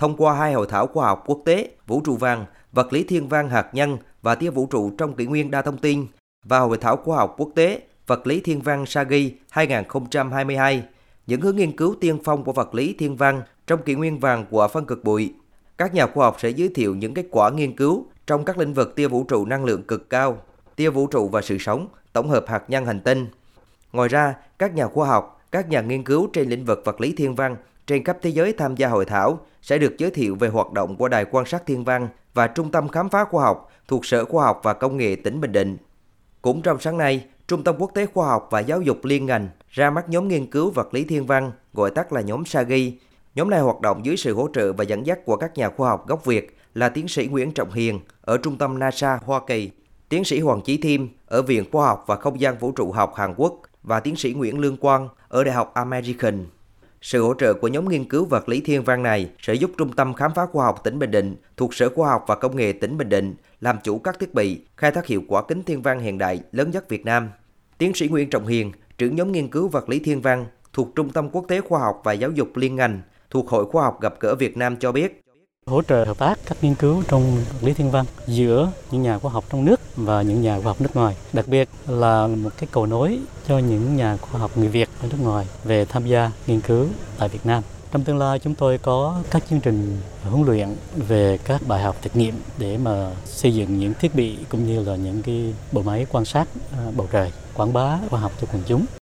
thông qua hai hội thảo khoa học quốc tế Vũ trụ vàng, vật lý thiên văn hạt nhân và tia vũ trụ trong kỷ nguyên đa thông tin và hội thảo khoa học quốc tế vật lý thiên văn Sagi 2022, những hướng nghiên cứu tiên phong của vật lý thiên văn trong kỷ nguyên vàng của phân cực bụi. Các nhà khoa học sẽ giới thiệu những kết quả nghiên cứu trong các lĩnh vực tia vũ trụ năng lượng cực cao, tia vũ trụ và sự sống, tổng hợp hạt nhân hành tinh. Ngoài ra, các nhà khoa học, các nhà nghiên cứu trên lĩnh vực vật lý thiên văn trên khắp thế giới tham gia hội thảo sẽ được giới thiệu về hoạt động của Đài quan sát thiên văn và Trung tâm Khám phá Khoa học thuộc Sở Khoa học và Công nghệ tỉnh Bình Định. Cũng trong sáng nay, Trung tâm Quốc tế Khoa học và Giáo dục liên ngành ra mắt nhóm nghiên cứu vật lý thiên văn, gọi tắt là nhóm SAGI. Nhóm này hoạt động dưới sự hỗ trợ và dẫn dắt của các nhà khoa học gốc Việt là tiến sĩ Nguyễn Trọng Hiền ở Trung tâm NASA Hoa Kỳ, tiến sĩ Hoàng Chí Thiêm ở Viện Khoa học và Không gian Vũ trụ học Hàn Quốc và tiến sĩ Nguyễn Lương Quang ở Đại học American. Sự hỗ trợ của nhóm nghiên cứu vật lý thiên văn này sẽ giúp Trung tâm Khám phá Khoa học tỉnh Bình Định thuộc Sở Khoa học và Công nghệ tỉnh Bình Định làm chủ các thiết bị, khai thác hiệu quả kính thiên văn hiện đại lớn nhất Việt Nam. Tiến sĩ Nguyễn Trọng Hiền, trưởng nhóm nghiên cứu vật lý thiên văn thuộc Trung tâm Quốc tế Khoa học và Giáo dục Liên ngành thuộc Hội Khoa học gặp gỡ Việt Nam cho biết, hỗ trợ hợp tác các nghiên cứu trong vật lý thiên văn giữa những nhà khoa học trong nước và những nhà khoa học nước ngoài, đặc biệt là một cái cầu nối cho những nhà khoa học người Việt ở nước ngoài về tham gia nghiên cứu tại Việt Nam. Trong tương lai chúng tôi có các chương trình huấn luyện về các bài học thực nghiệm để mà xây dựng những thiết bị cũng như là những cái bộ máy quan sát à, bầu trời, quảng bá khoa học cho quần chúng.